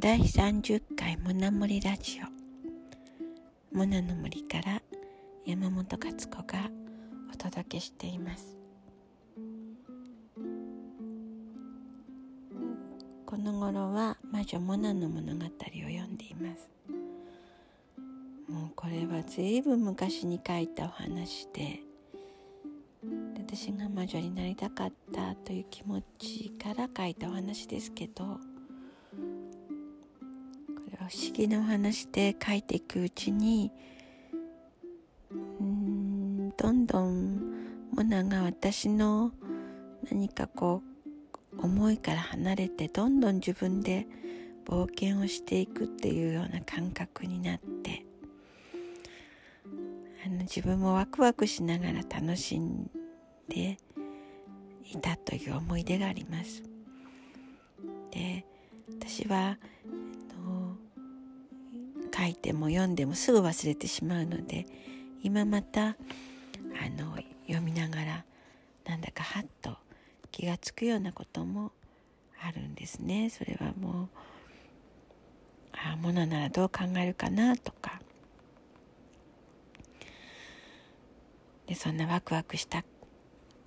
第30回モナ森ラジオ。モナの森から山本勝子がお届けしています。この頃は魔女モナの物語を読んでいます。もうこれはずいぶん昔に書いたお話で私が魔女になりたかったという気持ちから書いたお話ですけど思議なお話で書いていくうちにうんどんどんモナが私の何かこう思いから離れてどんどん自分で冒険をしていくっていうような感覚になってあの自分もワクワクしながら楽しんでいたという思い出があります。で私は書いても読んでもすぐ忘れてしまうので今またあの読みながらなんだかはっと気が付くようなこともあるんですね。それはもうああものならどう考えるかなとか。でそんなワクワクした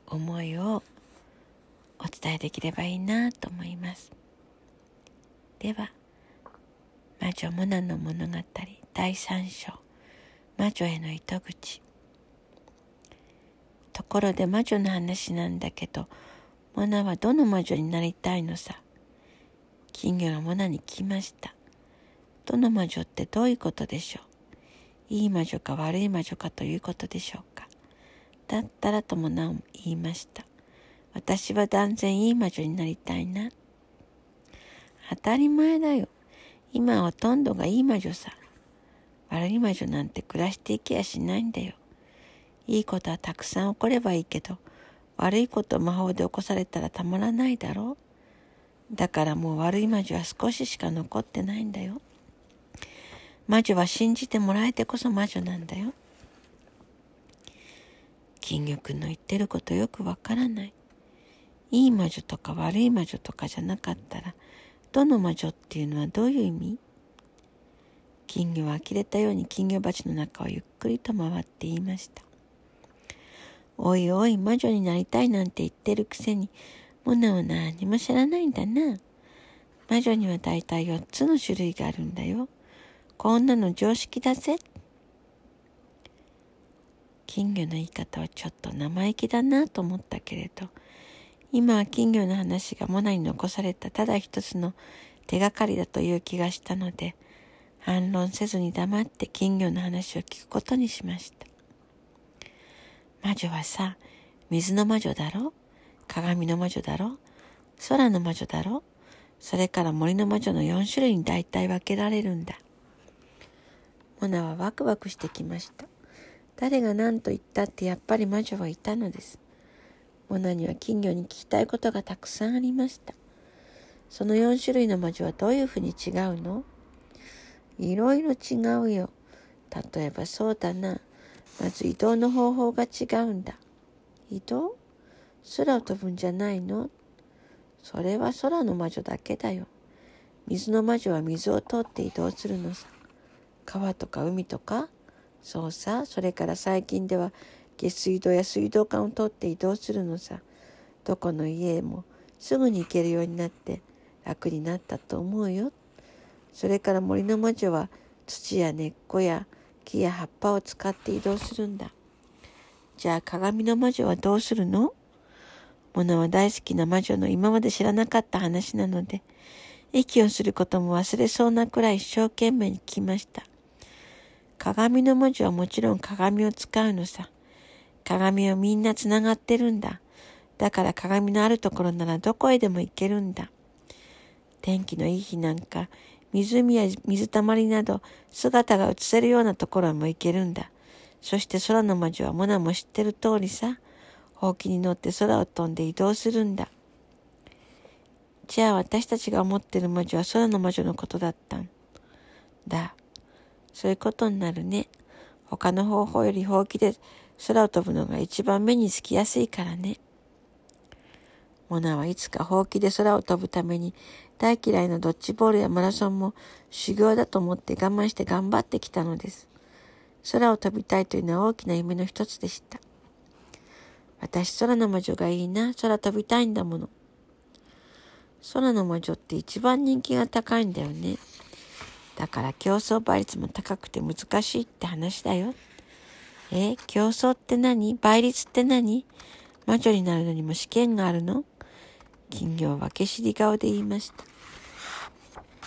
思いをお伝えできればいいなと思います。では。魔女モナの物語第3章魔女への糸口ところで魔女の話なんだけどモナはどの魔女になりたいのさ？金魚がモナに聞きましたどの魔女ってどういうことでしょう？いい魔女か悪い魔女かということでしょうか？だったらともなお言いました。私は断然いい魔女になりたいな。当たり前だよ。今はほとんどがいい魔女さ。悪い魔女なんて暮らしていけやしないんだよ。いいことはたくさん起こればいいけど、悪いこと魔法で起こされたらたまらないだろう。だからもう悪い魔女は少ししか残ってないんだよ。魔女は信じてもらえてこそ魔女なんだよ。金魚くんの言ってることよくわからない。いい魔女とか悪い魔女とかじゃなかったら、どの魔女っていうのはどういう意味？金魚は呆れたように金魚鉢の中をゆっくりと回って言いました。おいおい魔女になりたいなんて言ってるくせに、モナは何も知らないんだな。魔女には大体4つの種類があるんだよ。こんなの常識だぜ。金魚の言い方はちょっと生意気だなと思ったけれど今は金魚の話がモナに残されたただ一つの手がかりだという気がしたので反論せずに黙って金魚の話を聞くことにしました。魔女はさ水の魔女だろ？鏡の魔女だろ？空の魔女だろ？それから森の魔女の4種類に大体分けられるんだ。モナはワクワクしてきました。誰が何と言ったってやっぱり魔女はいたのです。モナには金魚に聞きたいことがたくさんありました。その4種類の魔女はどういうふうに違うの？いろいろ違うよ。例えばそうだな。まず移動の方法が違うんだ。移動？空を飛ぶんじゃないの？それは空の魔女だけだよ。水の魔女は水を通って移動するのさ。川とか海とか？そうさ、それから最近では下水道や水道管を通って移動するのさ。どこの家へもすぐに行けるようになって楽になったと思うよ。それから森の魔女は土や根っこや木や葉っぱを使って移動するんだ。じゃあ鏡の魔女はどうするの？モナは大好きな魔女の今まで知らなかった話なので、息をすることも忘れそうなくらい一生懸命に聞きました。鏡の文字はもちろん鏡を使うのさ。鏡はみんなつながってるんだ。だから鏡のあるところならどこへでも行けるんだ。天気のいい日なんか、湖や水たまりなど姿が映せるようなところも行けるんだ。そして空の魔女はモナも知ってる通りさ、ほうきに乗って空を飛んで移動するんだ。じゃあ私たちが思ってる魔女は空の魔女のことだったんだ。そういうことになるね。他の方法よりほうきで空を飛ぶのが一番目につきやすいからね。モナはいつかほうきで空を飛ぶために大嫌いなドッジボールやマラソンも修行だと思って我慢して頑張ってきたのです。空を飛びたいというのは大きな夢の一つでした。私空の魔女がいいな。空飛びたいんだもの。空の魔女って一番人気が高いんだよね。だから競争倍率も高くて難しいって話だよ。え、競争って何？倍率って何？魔女になるのにも試験があるの？金魚はけしり顔で言いました。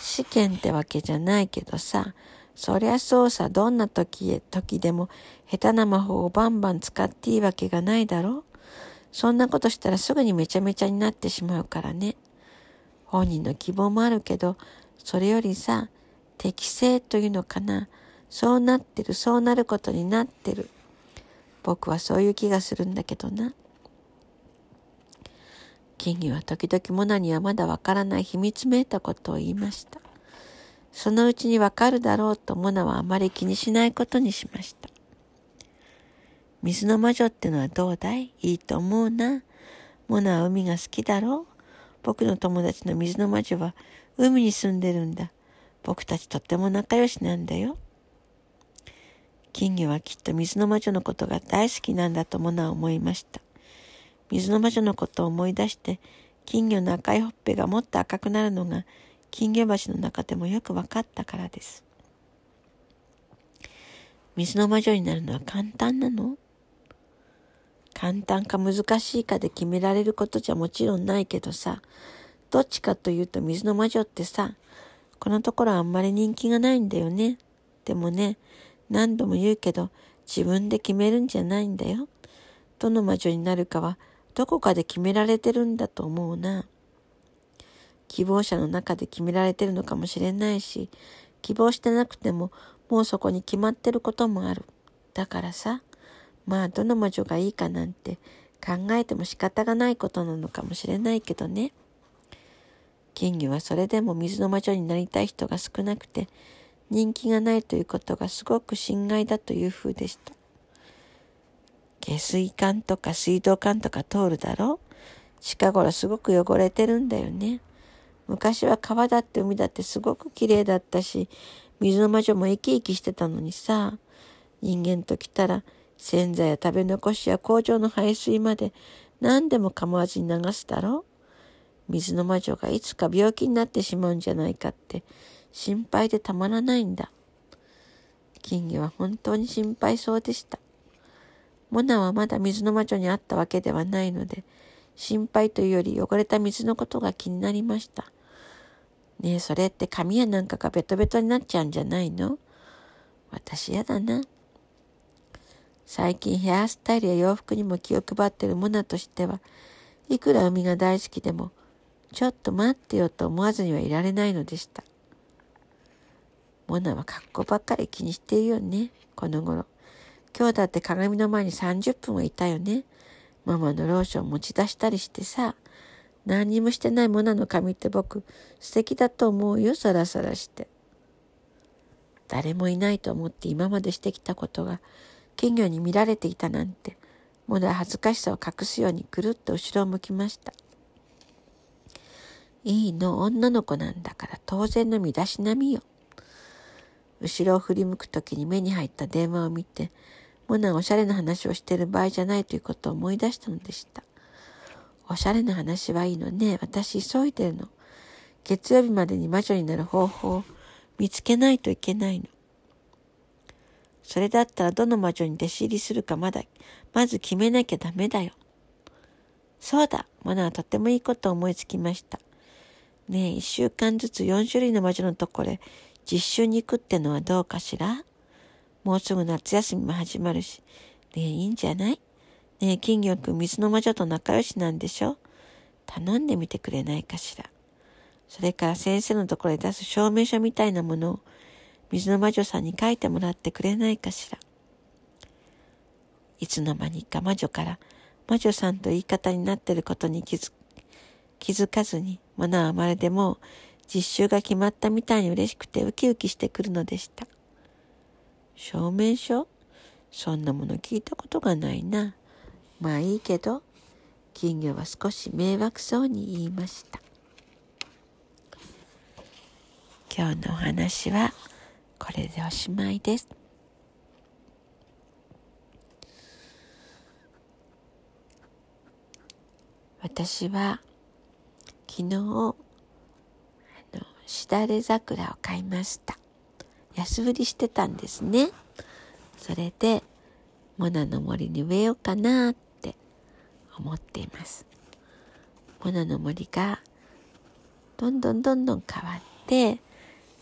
試験ってわけじゃないけどさ、そりゃそうさ、どんな時へ、時でも下手な魔法をバンバン使っていいわけがないだろ？そんなことしたらすぐにめちゃめちゃになってしまうからね。本人の希望もあるけど、それよりさ、適正というのかな？そうなってる、そうなることになってる。僕はそういう気がするんだけどな。金魚は時々モナにはまだわからない秘密めいたことを言いました。そのうちにわかるだろうとモナはあまり気にしないことにしました。水の魔女ってのはどうだい？いいと思うな。モナは海が好きだろう？僕の友達の水の魔女は海に住んでるんだ。僕たちとっても仲良しなんだよ。金魚はきっと水の魔女のことが大好きなんだとモナは思いました。水の魔女のことを思い出して、金魚の赤いほっぺがもっと赤くなるのが金魚橋の中でもよく分かったからです。水の魔女になるのは簡単なの？簡単か難しいかで決められることじゃもちろんないけどさ、どっちかというと水の魔女ってさ、このところあんまり人気がないんだよね。でもね、何度も言うけど、自分で決めるんじゃないんだよ。どの魔女になるかはどこかで決められてるんだと思うな。希望者の中で決められてるのかもしれないし、希望してなくてももうそこに決まってることもある。だからさ、まあどの魔女がいいかなんて考えても仕方がないことなのかもしれないけどね。金魚はそれでも水の魔女になりたい人が少なくて人気がないということがすごく心外だという風でした。下水管とか水道管とか通るだろ？近頃すごく汚れてるんだよね。昔は川だって海だってすごく綺麗だったし、水の魔女も生き生きしてたのにさ、人間と来たら洗剤や食べ残しや工場の排水まで何でも構わずに流すだろ？水の魔女がいつか病気になってしまうんじゃないかって心配でたまらないんだ。金魚は本当に心配そうでした。モナはまだ水の魔女に会ったわけではないので、心配というより汚れた水のことが気になりました。ねえ、それって髪やなんかがベトベトになっちゃうんじゃないの？私やだな。最近ヘアスタイルや洋服にも気を配ってるモナとしては、いくら海が大好きでも、ちょっと待ってよと思わずにはいられないのでした。モナは格好ばっかり気にしているよね、この頃。今日だって鏡の前に30分はいたよね。ママのローション持ち出したりしてさ。何にもしてないモナの髪って僕素敵だと思うよ、サラサラして。誰もいないと思って今までしてきたことが金魚に見られていたなんて、モナは恥ずかしさを隠すようにぐるっと後ろを向きました。いいの、女の子なんだから当然の身だしなみよ。後ろを振り向くときに目に入った電話を見て、モナはおしゃれな話をしている場合じゃないということを思い出したのでした。おしゃれな話はいいのね。私急いでるの。月曜日までに魔女になる方法を見つけないといけないの。それだったらどの魔女に弟子入りするかまだ、まず決めなきゃダメだよ。そうだ。モナはとってもいいことを思いつきました。ねえ、一週間ずつ4種類の魔女のところへ実習に行くってのはどうかしら？もうすぐ夏休みも始まるし。ねえ、いいんじゃない？ねえ、金魚くん水の魔女と仲良しなんでしょ？頼んでみてくれないかしら？それから先生のところへ出す証明書みたいなものを水の魔女さんに書いてもらってくれないかしら？いつの間にか魔女から魔女さんと言い方になってることに気づ気づかずに、モナはまるでもう実習が決まったみたいに嬉しくてウキウキしてくるのでした。証明書？そんなもの聞いたことがないな。まあいいけど、金魚は少し迷惑そうに言いました今日のお話はこれでおしまいです私は昨日しだれ桜を買いました安売りしてたんですねそれでモナの森に植えようかなって思っていますモナの森がどんどんどんどん変わって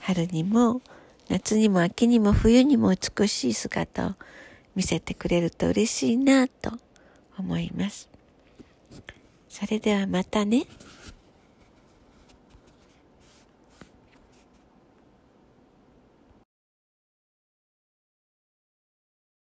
春にも夏にも秋にも冬にも美しい姿を見せてくれると嬉しいなと思います。それではまたね。